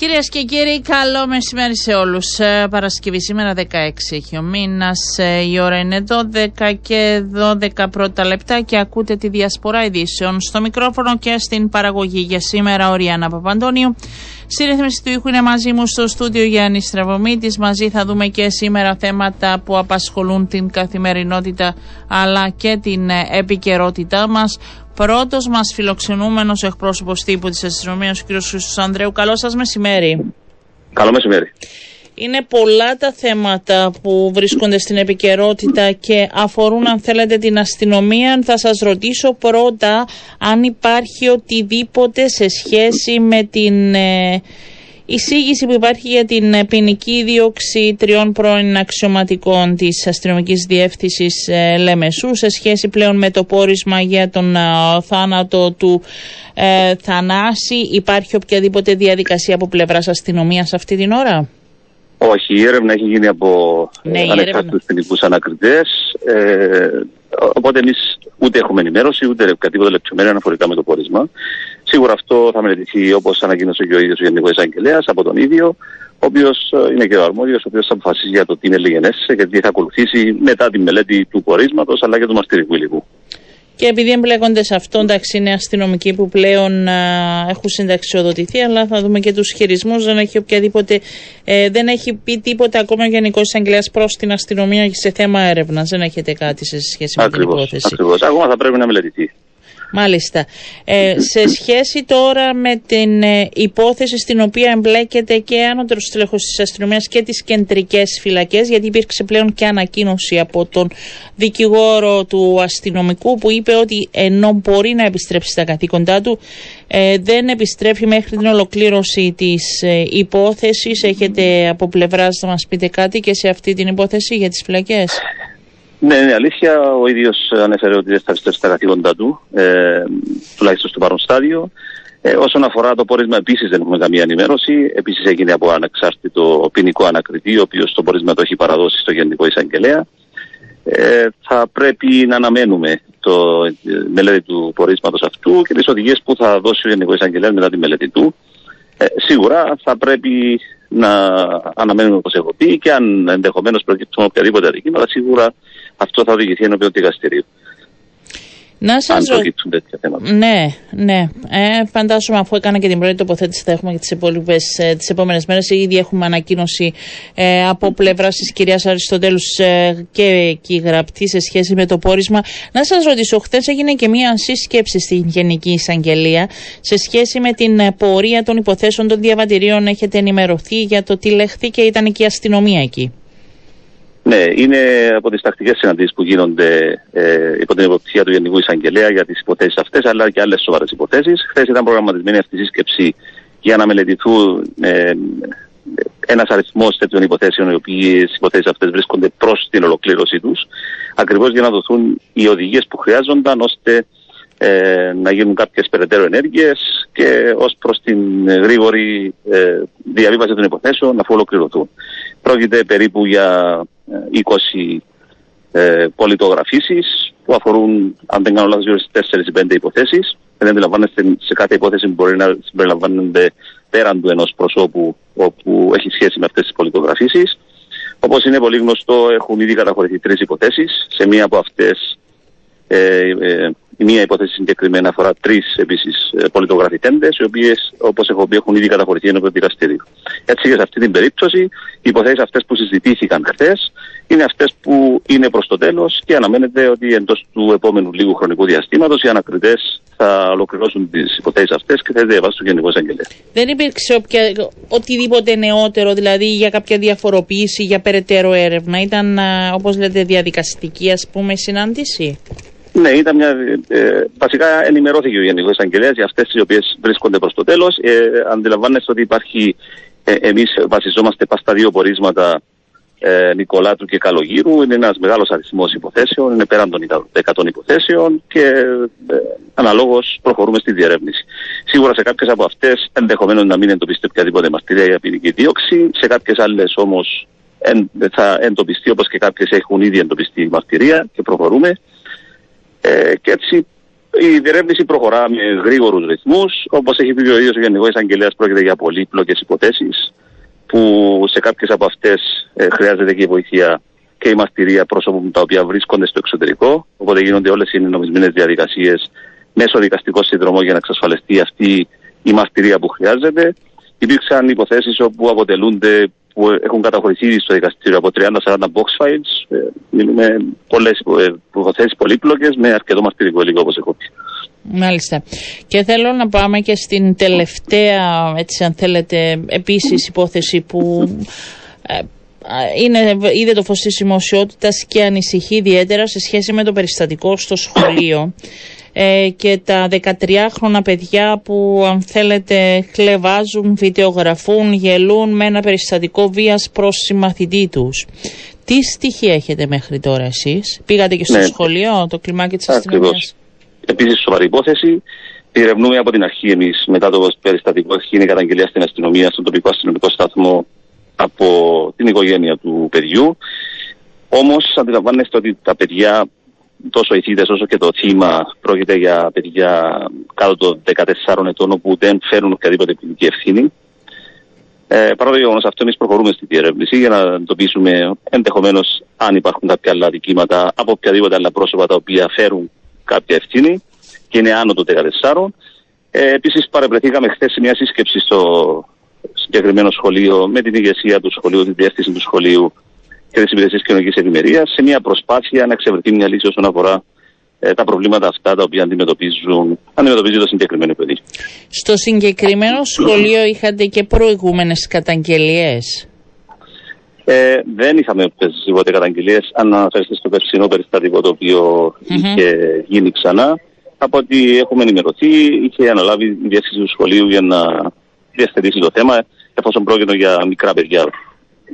Κυρίες και κύριοι, καλό μεσημέρι σε όλους. Ε, Παρασκευή σήμερα 16 έχει ο μήνας. Ε, η ώρα είναι 12 και 12 πρώτα λεπτά και ακούτε τη διασπορά ειδήσεων. Στο μικρόφωνο και στην παραγωγή για σήμερα ο Ριάννα Παπαντώνιου. Στη ρύθμιση του ήχου είναι μαζί μου στο στούντιο Γιάννης Στραβωμίτης. Μαζί θα δούμε και σήμερα θέματα που απασχολούν την καθημερινότητα αλλά και την ε, επικαιρότητά μας. Πρώτος μας φιλοξενούμενος εκπρόσωπος τύπου της αστυνομίας, ο κ. Χρήστος Ανδρέου. Καλό σας μεσημέρι. Καλό μεσημέρι. Είναι πολλά τα θέματα που βρίσκονται στην επικαιρότητα και αφορούν αν θέλετε την αστυνομία. Θα σας ρωτήσω πρώτα αν υπάρχει οτιδήποτε σε σχέση με την ε, εισήγηση που υπάρχει για την ποινική δίωξη τριών πρώην αξιωματικών της αστυνομικής διεύθυνσης ε, Λεμεσού σε σχέση πλέον με το πόρισμα για τον ε, θάνατο του ε, Θανάση. Υπάρχει οποιαδήποτε διαδικασία από πλευράς αστυνομίας αυτή την ώρα; Όχι, η έρευνα έχει γίνει από ναι, ανεξάρτητους ποινικούς ανακριτές. Ε, οπότε εμείς ούτε έχουμε ενημέρωση, ούτε κατήποτε λεπτομέρεια αναφορικά με το πόρισμα. Σίγουρα αυτό θα μελετηθεί όπως ανακοίνωσε και ο ίδιος ο Γενικός Εισαγγελέας από τον ίδιο, ο οποίος ε, είναι και ο αρμόδιος, ο οποίος θα αποφασίσει για το τι είναι λιγενές και τι θα ακολουθήσει μετά τη μελέτη του πορίσματος αλλά και του μαστηρικού υλικού. Και επειδή εμπλέκονται σε αυτό, εντάξει, είναι αστυνομικοί που πλέον α, έχουν συνταξιοδοτηθεί, αλλά θα δούμε και τους χειρισμούς. Δεν έχει οποιαδήποτε. Ε, δεν έχει πει τίποτα ακόμα ο Γενικός Εισαγγελέας προς την αστυνομία σε θέμα έρευνας. Δεν έχετε κάτι σε σχέση με ακριβώς, την υπόθεση. Ακριβώς. Ακόμα θα πρέπει να μελετηθεί. Μάλιστα. Ε, σε σχέση τώρα με την ε, υπόθεση στην οποία εμπλέκεται και άνωτερος στελεχός της αστυνομίας και τις κεντρικές φυλακές, γιατί υπήρξε πλέον και ανακοίνωση από τον δικηγόρο του αστυνομικού που είπε ότι ενώ μπορεί να επιστρέψει στα καθήκοντά του, ε, δεν επιστρέφει μέχρι την ολοκλήρωση της ε, υπόθεσης. Έχετε από πλευράς να μας πείτε κάτι και σε αυτή την υπόθεση για τις φυλακές; Ναι, είναι αλήθεια. Ο ίδιος ανέφερε ότι δεν θα επιστρέψει στα καθήκοντά του, ε, τουλάχιστον στο παρόν στάδιο. Ε, όσον αφορά το πόρισμα, επίσης δεν έχουμε καμία ενημέρωση. Επίσης έγινε από ανεξάρτητο ποινικό ανακριτή, ο οποίος το πόρισμα το έχει παραδώσει στο Γενικό Εισαγγελέα. Ε, θα πρέπει να αναμένουμε το ε, μελέτη του πορίσματος αυτού και τις οδηγίες που θα δώσει ο Γενικός Εισαγγελέας μετά τη μελέτη του. Ε, σίγουρα θα πρέπει να αναμένουμε όπως έχω πει και αν ενδεχομένως προκύψουν οποιαδήποτε αδικήματα, σίγουρα αυτό θα οδηγηθεί ενώπιον δικαστηρίου. Να σας ρωτήσω. τέτοια θέματα. Ναι, ναι. Ε, φαντάζομαι αφού έκανα και την πρώτη τοποθέτηση θα έχουμε και τις ε, τις επόμενες μέρες. Ήδη έχουμε ανακοίνωση ε, από πλευράς της κυρίας Αριστοτέλους ε, και εκεί γραπτή σε σχέση με το πόρισμα. Να σας ρωτήσω, χθες έγινε και μία σύσκεψη στην Γενική Εισαγγελία σε σχέση με την ε, πορεία των υποθέσεων των διαβατηρίων. Έχετε ενημερωθεί για το τι λεχθεί και ήταν και η αστυνομία εκεί. Ναι, είναι από τις τακτικές συναντήσεις που γίνονται ε, υπό την υποψία του Γενικού Εισαγγελέα για τις υποθέσεις αυτές, αλλά και άλλες σοβαρές υποθέσεις. Χθες ήταν προγραμματισμένη αυτή η σύσκεψη για να μελετηθούν ε, ένας αριθμός τέτοιων υποθέσεων, οι οποίες υποθέσεις αυτές βρίσκονται προς την ολοκλήρωσή τους, ακριβώς για να δοθούν οι οδηγίες που χρειάζονταν ώστε ε, να γίνουν κάποιες περαιτέρω ενέργειες και ως προς την γρήγορη ε, διαβίβαση των υποθέσεων αφού ολοκληρωθούν. Πρόκειται περίπου για 20 ε, πολιτογραφήσεις που αφορούν, αν δεν κάνω λάθος, 4 ή 5 υποθέσεις. Δεν αντιλαμβάνεστε σε κάθε υπόθεση που μπορεί να συμπεριλαμβάνονται πέραν του ενός προσώπου όπου έχει σχέση με αυτές τις πολιτογραφήσεις. Όπως είναι πολύ γνωστό έχουν ήδη καταχωρηθεί τρεις υποθέσεις. Σε μία από αυτές ε, ε, η μία υπόθεση συγκεκριμένα αφορά τρεις επίσης ε, πολιτογραφητέντες, οι οποίες, όπως έχω πει, έχουν ήδη καταχωρηθεί ενώπιον δικαστηρίου. Έτσι και σε αυτή την περίπτωση, οι υποθέσεις αυτές που συζητήθηκαν χθες είναι αυτές που είναι προς το τέλος και αναμένεται ότι εντός του επόμενου λίγου χρονικού διαστήματος οι ανακριτές θα ολοκληρώσουν τις υποθέσεις αυτές και θα διαβάσουν στο Γενικός Εισαγγελέα. Δεν υπήρξε οποια... οτιδήποτε νεότερο, δηλαδή για κάποια διαφοροποίηση, για περαιτέρω έρευνα. Ήταν, όπως λέτε, διαδικαστική, ας πούμε, συνάντηση; Ναι, ήταν μια. Ε, βασικά ενημερώθηκε ο Γενικός Εισαγγελέα για αυτές τι οποίες βρίσκονται προς το τέλος. Ε, αντιλαμβάνεστε ότι υπάρχει. Ε, Εμείς βασιζόμαστε πα στα δύο πορίσματα ε, Νικολάτου και Καλογύρου. Είναι ένας μεγάλος αριθμός υποθέσεων, είναι πέραν των 100 υποθέσεων και ε, αναλόγως προχωρούμε στη διερεύνηση. Σίγουρα σε κάποιες από αυτές ενδεχομένως να μην εντοπίσετε οποιαδήποτε μαρτυρία για ποινική δίωξη, σε κάποιες άλλες όμως θα εντοπιστεί όπως και κάποιες έχουν ήδη εντοπιστεί η μαρτυρία και προχωρούμε. Ε, και έτσι η διερεύνηση προχωρά με γρήγορους ρυθμούς. Όπως έχει πει ο ίδιος ο Γενικός Εισαγγελέας πρόκειται για πολύπλοκες υποθέσεις που σε κάποιες από αυτές ε, χρειάζεται και η βοήθεια και η μαρτυρία πρόσωπων τα οποία βρίσκονται στο εξωτερικό. Οπότε γίνονται όλες οι νομισμένες διαδικασίες μέσω δικαστικό συνδρομό για να εξασφαλιστεί αυτή η μαρτυρία που χρειάζεται. Υπήρξαν υποθέσεις όπου αποτελούνται που έχουν καταχωρηθεί στο δικαστήριο από 30-40 box files. Ε, μιλούμε πολλές υποθέσεις πολύπλοκες με αρκετό μαρτυρικό υλικό όπως έχω πει. Μάλιστα. Και θέλω να πάμε και στην τελευταία, έτσι αν θέλετε, επίσης υπόθεση που ε, είναι, είδε το φως της δημοσιότητας και ανησυχεί ιδιαίτερα σε σχέση με το περιστατικό στο σχολείο ε, και τα 13χρονα παιδιά που αν θέλετε χλεβάζουν, βιτεογραφούν, γελούν με ένα περιστατικό βίας προς συμμαθητή τους. Τι στοιχεία έχετε μέχρι τώρα εσείς, πήγατε και στο ναι. σχολείο, το κλιμάκι της αστυνομίας. Επίσης σοβαρή υπόθεση. Διερευνούμε από την αρχή εμείς μετά το περιστατικό. Έχει γίνει καταγγελία στην αστυνομία, στον τοπικό αστυνομικό σταθμό από την οικογένεια του παιδιού. Όμως αντιλαμβάνεστε ότι τα παιδιά, τόσο οι θήτε όσο και το θύμα, πρόκειται για παιδιά κάτω των 14 ετών όπου δεν φέρουν οποιαδήποτε ποινική ευθύνη. Ε, παρά το γεγονός αυτό, εμείς προχωρούμε στη διερεύνηση για να εντοπίσουμε ενδεχομένως αν υπάρχουν κάποια άλλα αδικήματα από οποιαδήποτε άλλα πρόσωπα τα οποία φέρουν κάποια ευθύνη και είναι άνω των 14. Ε, Επίσης, παρευρεθήκαμε χθες σε μια σύσκεψη στο συγκεκριμένο σχολείο με την ηγεσία του σχολείου, τη διεύθυνση του σχολείου και τη υπηρεσία κοινωνικής ευημερίας σε μια προσπάθεια να εξευρεθεί μια λύση όσον αφορά ε, τα προβλήματα αυτά τα οποία αντιμετωπίζουν, αντιμετωπίζει το συγκεκριμένο παιδί. Στο συγκεκριμένο σχολείο είχατε και προηγούμενες καταγγελίες. Ε, δεν είχαμε οποιασδήποτε καταγγελίε. Αν αναφέρεστε στο περσινό περιστατικό το οποίο mm-hmm. είχε γίνει ξανά, από ό,τι έχουμε ενημερωθεί, είχε αναλάβει η διεύθυνση του σχολείου για να διαστερήσει το θέμα, εφόσον πρόκειται για μικρά παιδιά.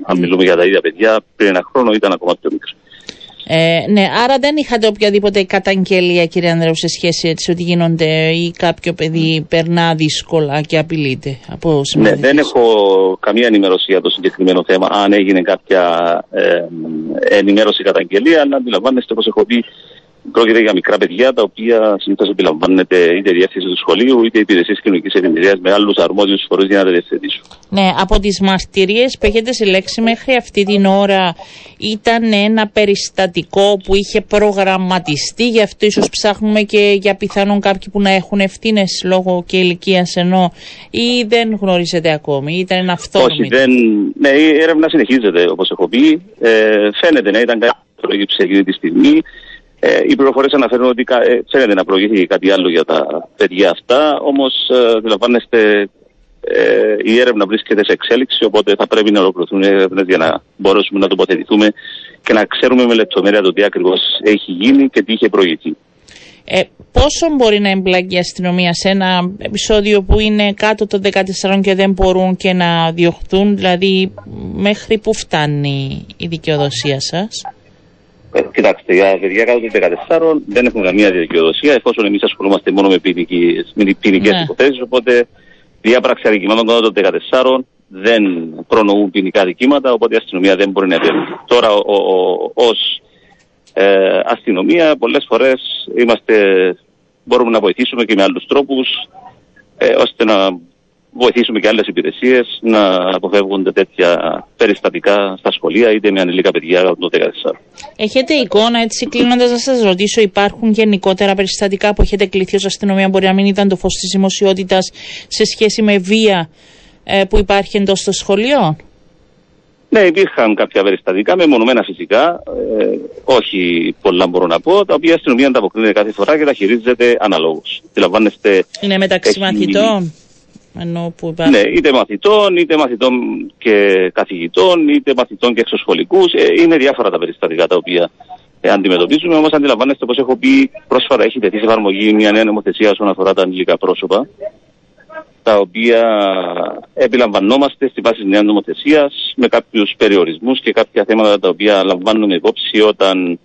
Αν μιλούμε για τα ίδια παιδιά, πριν ένα χρόνο ήταν ακόμα πιο μικρό. Ε, ναι, άρα δεν είχατε οποιαδήποτε καταγγελία, κύριε Ανδρέου, σε σχέση έτσι ότι γίνονται ή κάποιο παιδί περνά δύσκολα και απειλείται από Ναι, δεν έχω καμία ενημέρωση για το συγκεκριμένο θέμα. Αν έγινε κάποια ε, ενημέρωση καταγγελία, αλλά αντιλαμβάνεστε, όπω έχω πει, Πρόκειται για μικρά παιδιά τα οποία συνήθως επιλαμβάνεται είτε η διεύθυνση του σχολείου είτε η υπηρεσία κοινωνικής ευημερία με άλλους αρμόδιους φορείς για να τα διευθετήσουν. Ναι, από τις μαρτυρίε που έχετε συλλέξει μέχρι αυτή την ώρα ήταν ένα περιστατικό που είχε προγραμματιστεί, γι' αυτό ίσως ψάχνουμε και για πιθανόν κάποιοι που να έχουν ευθύνες λόγω και ηλικίας ενώ ή δεν γνωρίζετε ακόμη, ήταν ένα αυτόνομο. Όχι, δεν, ναι, η έρευνα συνεχίζεται όπως έχω πει. Ε, φαίνεται να ήταν κάτι που προέκυψε εκείνη τη στιγμή. Ε, οι πληροφορίες αναφέρουν ότι ε, φαίνεται να προηγηθεί κάτι άλλο για τα παιδιά αυτά. Όμως, ε, αντιλαμβάνεστε, ε, η έρευνα βρίσκεται σε εξέλιξη. Οπότε θα πρέπει να ολοκληρωθούν οι έρευνες για να μπορέσουμε να τοποθετηθούμε και να ξέρουμε με λεπτομέρεια το τι ακριβώς έχει γίνει και τι είχε προηγηθεί. Ε, πόσο μπορεί να εμπλακεί η αστυνομία σε ένα επεισόδιο που είναι κάτω των 14 και δεν μπορούν και να διωχθούν, δηλαδή μέχρι που φτάνει η δικαιοδοσία σας; Ε, κοιτάξτε, για παιδιά κάτω των 14 δεν έχουν καμία δικαιοδοσία εφόσον εμείς ασχολούμαστε μόνο με ποινικές ναι. υποθέσεις. Οπότε διάπραξη αδικημάτων κάτω των 14 δεν προνοούν ποινικά δικήματα, οπότε η αστυνομία δεν μπορεί να επέμβει. Τώρα, ως ε, αστυνομία, πολλές φορές μπορούμε να βοηθήσουμε και με άλλους τρόπους, ε, ώστε να βοηθήσουμε και άλλες υπηρεσίες να αποφεύγονται τέτοια περιστατικά στα σχολεία είτε με ανηλίκα παιδιά από το 14. Έχετε εικόνα, έτσι κλείνοντας, να σας ρωτήσω, υπάρχουν γενικότερα περιστατικά που έχετε κληθεί ως αστυνομία, μπορεί να μην ήταν το φως της δημοσιότητας σε σχέση με βία ε, που υπάρχει εντός των σχολείων; Ναι, υπήρχαν κάποια περιστατικά, μεμονωμένα φυσικά, ε, όχι πολλά μπορώ να πω, τα οποία η αστυνομία ανταποκρίνεται κάθε φορά και τα χειρίζεται αναλόγως. Είναι μεταξύ έχει... μαθητών; Ενώ που Ναι, είτε μαθητών, είτε μαθητών και καθηγητών, είτε μαθητών και εξωσχολικούς. Ε, είναι διάφορα τα περιστατικά τα οποία ε, αντιμετωπίζουμε. Όμως, αντιλαμβάνεστε, όπω έχω πει, πρόσφατα έχει τεθεί σε εφαρμογή μια νέα νομοθεσία όσον αφορά τα ανηλικά πρόσωπα, τα οποία επιλαμβανόμαστε στη βάση της νέας νομοθεσίας με κάποιους περιορισμούς και κάποια θέματα τα οποία λαμβάνουμε υπόψη όταν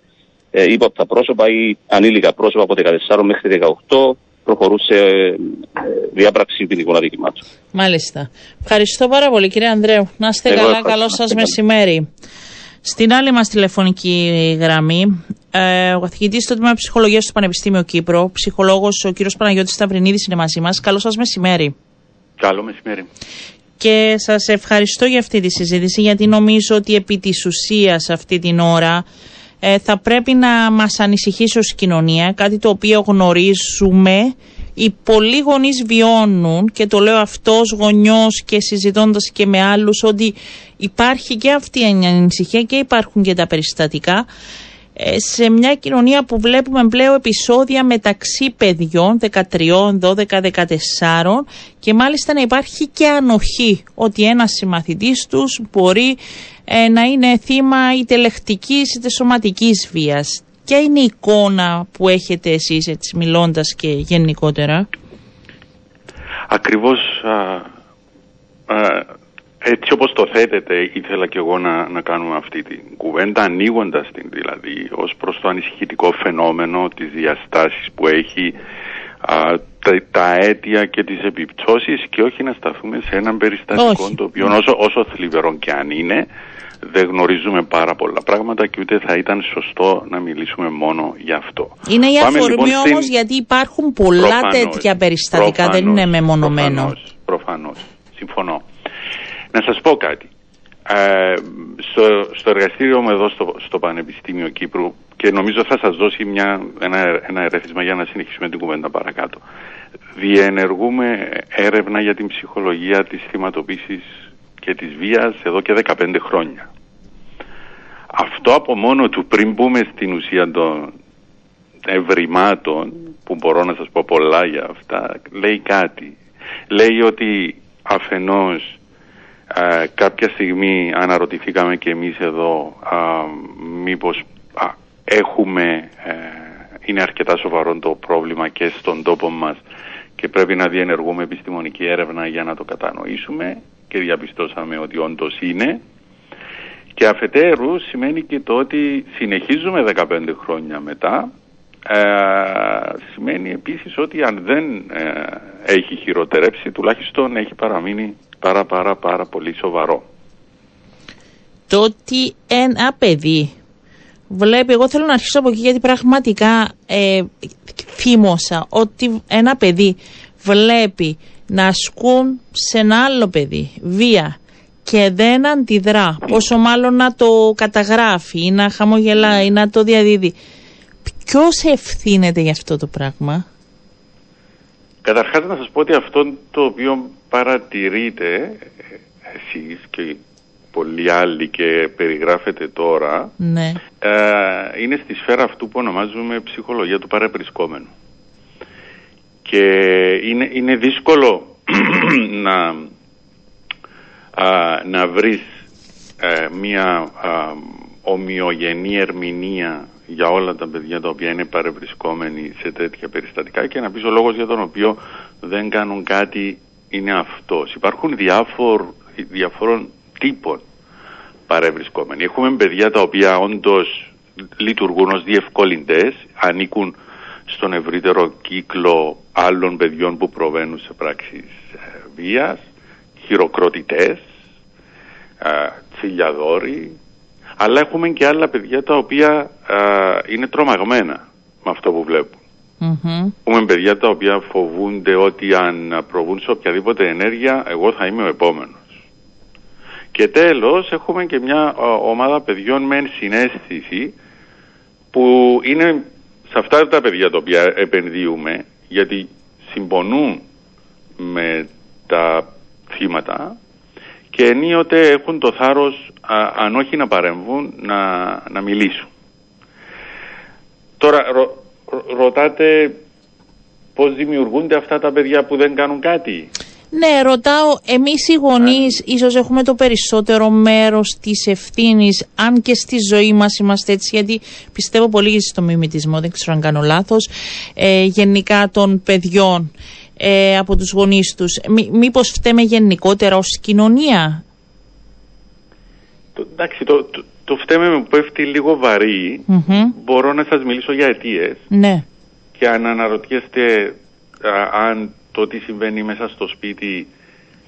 ε, ύποπτα πρόσωπα ή ανήλικα πρόσωπα από 14 μέχρι 18 προχωρούν σε ε, διάπραξη ποινικών αδικημάτων. Μάλιστα. Ευχαριστώ πάρα πολύ κύριε Ανδρέου. Να είστε Εγώ καλά, ευχαριστώ. καλό Να σας είστε καλά. μεσημέρι. Στην άλλη μας τηλεφωνική γραμμή, ε, ο καθηγητής στο Τμήμα Ψυχολογίας του Πανεπιστήμιο Κύπρο, ψυχολόγος ο κύριος Παναγιώτης Σταυρινίδης είναι μαζί μας. Καλό σας μεσημέρι. Καλό μεσημέρι. Και σας ευχαριστώ για αυτή τη συζήτηση γιατί νομίζω ότι επί της ουσίας αυτή την ώρα ε, θα πρέπει να μας ανησυχήσει ως κοινωνία κάτι το οποίο γνωρίζουμε. Οι πολλοί γονείς βιώνουν και το λέω αυτός ως γονιός και συζητώντας και με άλλους ότι υπάρχει και αυτή η ανησυχία και υπάρχουν και τα περιστατικά. Ε, σε μια κοινωνία που βλέπουμε πλέον επεισόδια μεταξύ παιδιών 13, 12, 14 και μάλιστα να υπάρχει και ανοχή ότι ένας συμμαθητής τους μπορεί ε, να είναι θύμα είτε λεκτικής είτε σωματικής βίας. Ποια είναι η εικόνα που έχετε εσείς έτσι μιλώντας και γενικότερα; Ακριβώς α, α, έτσι όπως το θέτετε ήθελα και εγώ να, να κάνουμε αυτή την κουβέντα ανοίγοντας την δηλαδή ως προς το ανησυχητικό φαινόμενο τις διαστάσεις που έχει α, τα, τα αίτια και τις επιπτώσεις και όχι να σταθούμε σε έναν περιστατικό Όχι. το οποίο όσο, όσο θλιβερό και αν είναι δεν γνωρίζουμε πάρα πολλά πράγματα και ούτε θα ήταν σωστό να μιλήσουμε μόνο γι' αυτό. Είναι η Πάμε, αφορμή λοιπόν, στην- όμως γιατί υπάρχουν πολλά Προφανώς, τέτοια περιστατικά, δεν προφανώς, είναι μεμονωμένο. Προφανώς, προφανώς. Συμφωνώ. Να σας πω κάτι. Ε, στο, στο εργαστήριο μου εδώ στο, στο Πανεπιστήμιο Κύπρου και νομίζω θα σας δώσει μια, ένα, ένα ερέθισμα για να συνεχίσουμε την κουβέντα παρακάτω. Διενεργούμε έρευνα για την ψυχολογία της θυματοποίησης και της βίας εδώ και 15 χρόνια. Αυτό από μόνο του πριν μπούμε στην ουσία των ευρημάτων που μπορώ να σας πω πολλά για αυτά λέει κάτι. Λέει ότι αφενός α, κάποια στιγμή αναρωτηθήκαμε και εμείς εδώ α, μήπως α, έχουμε ε, είναι αρκετά σοβαρό το πρόβλημα και στον τόπο μας και πρέπει να διενεργούμε επιστημονική έρευνα για να το κατανοήσουμε και διαπιστώσαμε ότι όντως είναι και αφετέρου σημαίνει και το ότι συνεχίζουμε 15 χρόνια μετά ε, σημαίνει επίσης ότι αν δεν ε, έχει χειροτερέψει τουλάχιστον έχει παραμείνει πάρα πάρα πάρα πολύ σοβαρό. το ότι ένα παιδί βλέπει, εγώ θέλω να αρχίσω από εκεί γιατί πραγματικά ε, θύμωσα ότι ένα παιδί βλέπει να ασκούν σε ένα άλλο παιδί βία και δεν αντιδρά, πόσο μάλλον να το καταγράφει ή να χαμογελάει ή να το διαδίδει. Ποιος ευθύνεται για αυτό το πράγμα; Καταρχάς να σας πω ότι αυτό το οποίο παρατηρείτε ε, εσείς και πολλοί άλλοι και περιγράφετε τώρα Ναι. ε, είναι στη σφαίρα αυτού που ονομάζουμε ψυχολογία του παραπρισκόμενου. Και είναι, είναι δύσκολο να, α, να βρεις ε, μία α, ομοιογενή ερμηνεία για όλα τα παιδιά τα οποία είναι παρευρισκόμενοι σε τέτοια περιστατικά και να πεις ο λόγος για τον οποίο δεν κάνουν κάτι είναι αυτός. Υπάρχουν διάφορ, διαφόρων τύπων παρευρισκόμενοι. Έχουμε παιδιά τα οποία όντως λειτουργούν ως διευκολυντές, ανήκουν στον ευρύτερο κύκλο άλλων παιδιών που προβαίνουν σε πράξεις ε, βίας, χειροκροτητές, ε, τσιλιαδόροι, αλλά έχουμε και άλλα παιδιά τα οποία ε, είναι τρομαγμένα με αυτό που βλέπουν. Μμμ. Έχουμε παιδιά τα οποία φοβούνται ότι αν προβούν σε οποιαδήποτε ενέργεια, εγώ θα είμαι ο επόμενος. Και τέλος, έχουμε και μια ε, ομάδα παιδιών με συνέστηση που είναι σε αυτά τα παιδιά τα οποία επενδύουμε, γιατί συμπονούν με τα θύματα και ενίοτε έχουν το θάρρος, α, αν όχι να παρεμβούν, να, να μιλήσουν. Τώρα, ρω- ρω- ρωτάτε πώς δημιουργούνται αυτά τα παιδιά που δεν κάνουν κάτι; Ναι, ρωτάω, εμείς οι γονείς ίσως έχουμε το περισσότερο μέρος της ευθύνης, αν και στη ζωή μας είμαστε έτσι, γιατί πιστεύω πολύ στο μιμητισμό, δεν ξέρω αν κάνω λάθος, ε, γενικά των παιδιών ε, από τους γονείς τους. Μή, μήπως φταίμε γενικότερα ως κοινωνία; Το, εντάξει, το, το, το φταίμε μου πέφτει λίγο βαρύ. Μμμ. Μπορώ να σας μιλήσω για αιτίες Ναι. και αν αναρωτιέστε αν το τι συμβαίνει μέσα στο σπίτι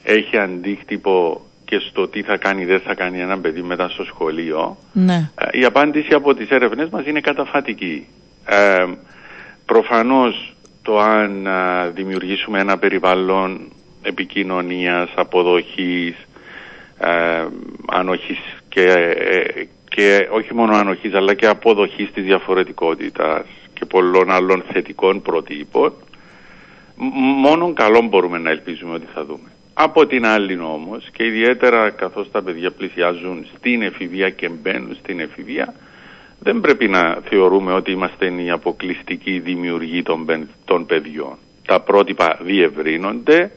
έχει αντίκτυπο και στο τι θα κάνει δεν θα κάνει ένα παιδί μετά στο σχολείο. Ναι. Η απάντηση από τις έρευνες μας είναι καταφατική. Ε, προφανώς το αν δημιουργήσουμε ένα περιβάλλον επικοινωνίας, αποδοχής, ε, ανοχής και, ε, και όχι μόνο ανοχής αλλά και αποδοχής της διαφορετικότητας και πολλών άλλων θετικών προτύπων μόνο καλό μπορούμε να ελπίζουμε ότι θα δούμε. Από την άλλη όμως και ιδιαίτερα καθώς τα παιδιά πλησιάζουν στην εφηβεία και μπαίνουν στην εφηβεία δεν πρέπει να θεωρούμε ότι είμαστε οι αποκλειστικοί δημιουργοί των, των παιδιών. Τα πρότυπα διευρύνονται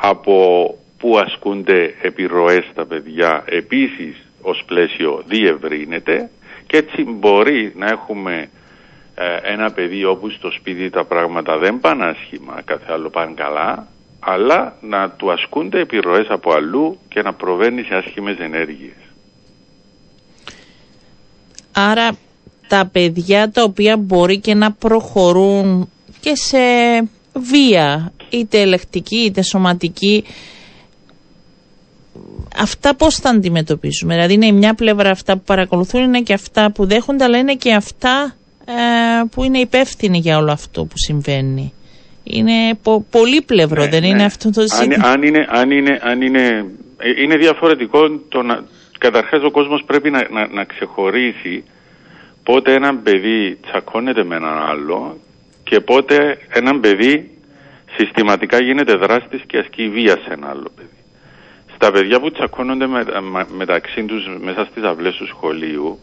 από που ασκούνται επιρροές στα παιδιά επίσης ως πλαίσιο διευρύνεται και έτσι μπορεί να έχουμε ε, ένα παιδί όπου στο σπίτι τα πράγματα δεν πάνε άσχημα, κάθε άλλο πάνε καλά, αλλά να του ασκούνται επιρροές από αλλού και να προβαίνει σε άσχημες ενέργειες. Άρα τα παιδιά τα οποία μπορεί και να προχωρούν και σε βία, είτε ελεκτική είτε σωματική, αυτά πώς θα αντιμετωπίσουμε; Δηλαδή είναι μια πλευρά αυτά που παρακολουθούν, είναι και αυτά που δέχονται, αλλά είναι και αυτά ε, που είναι υπεύθυνοι για όλο αυτό που συμβαίνει. Είναι πο, πολύπλευρο, ναι, δεν ναι. είναι αυτό το ζήτημα. Αν, αν, είναι, αν, είναι, αν είναι, ε, είναι διαφορετικό το να, καταρχάς ο κόσμος πρέπει να, να, να ξεχωρίσει πότε ένα παιδί τσακώνεται με έναν άλλο και πότε ένα παιδί συστηματικά γίνεται δράστης και ασκεί βία σε ένα άλλο παιδί. Στα παιδιά που τσακώνονται με, με, μεταξύ τους μέσα στις αυλές του σχολείου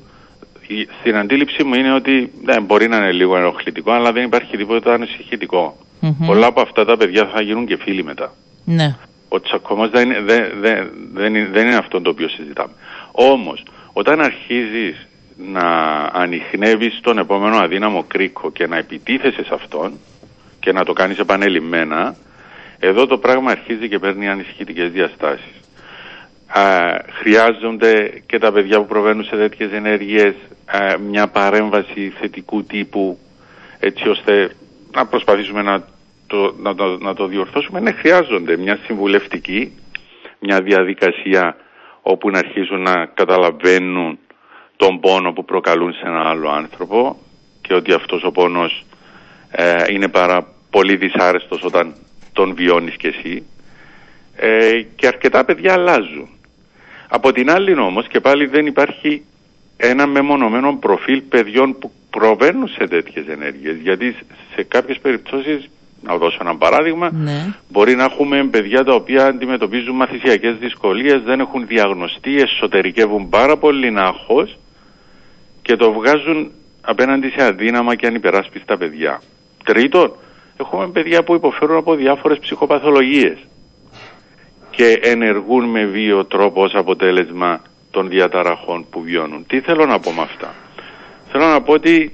στην αντίληψή μου είναι ότι ναι, μπορεί να είναι λίγο ενοχλητικό, αλλά δεν υπάρχει τίποτα ανησυχητικό. Mm-hmm. Πολλά από αυτά τα παιδιά θα γίνουν και φίλοι μετά. Ναι. Ο τσακωμό δεν, δεν, δεν, δεν, δεν είναι αυτό το οποίο συζητάμε. Όμως, όταν αρχίζεις να ανοιχνεύεις τον επόμενο αδύναμο κρίκο και να επιτίθεσαι σε αυτόν και να το κάνεις επανελειμμένα, εδώ το πράγμα αρχίζει και παίρνει ανησυχητικές διαστάσεις. Χρειάζονται και τα παιδιά που προβαίνουν σε τέτοιες ενέργειες μια παρέμβαση θετικού τύπου έτσι ώστε να προσπαθήσουμε να το, να, το, να το διορθώσουμε. Ναι, χρειάζονται μια συμβουλευτική, μια διαδικασία όπου να αρχίζουν να καταλαβαίνουν τον πόνο που προκαλούν σε ένα άλλο άνθρωπο και ότι αυτός ο πόνος ε, είναι πάρα πολύ δυσάρεστος όταν τον βιώνεις κι εσύ ε, και αρκετά παιδιά αλλάζουν. Από την άλλη όμως και πάλι δεν υπάρχει ένα μεμονωμένο προφίλ παιδιών που προβαίνουν σε τέτοιες ενέργειες γιατί σε κάποιες περιπτώσεις να δώσω ένα παράδειγμα ναι. μπορεί να έχουμε παιδιά τα οποία αντιμετωπίζουν μαθησιακές δυσκολίες δεν έχουν διαγνωστεί, εσωτερικεύουν πάρα πολύ νάχος και το βγάζουν απέναντι σε αδύναμα και ανυπεράσπιστα παιδιά. Τρίτον, έχουμε παιδιά που υποφέρουν από διάφορες ψυχοπαθολογίες και ενεργούν με βίο τρόπο ως αποτέλεσμα των διαταραχών που βιώνουν. Τι θέλω να πω με αυτά; Θέλω να πω ότι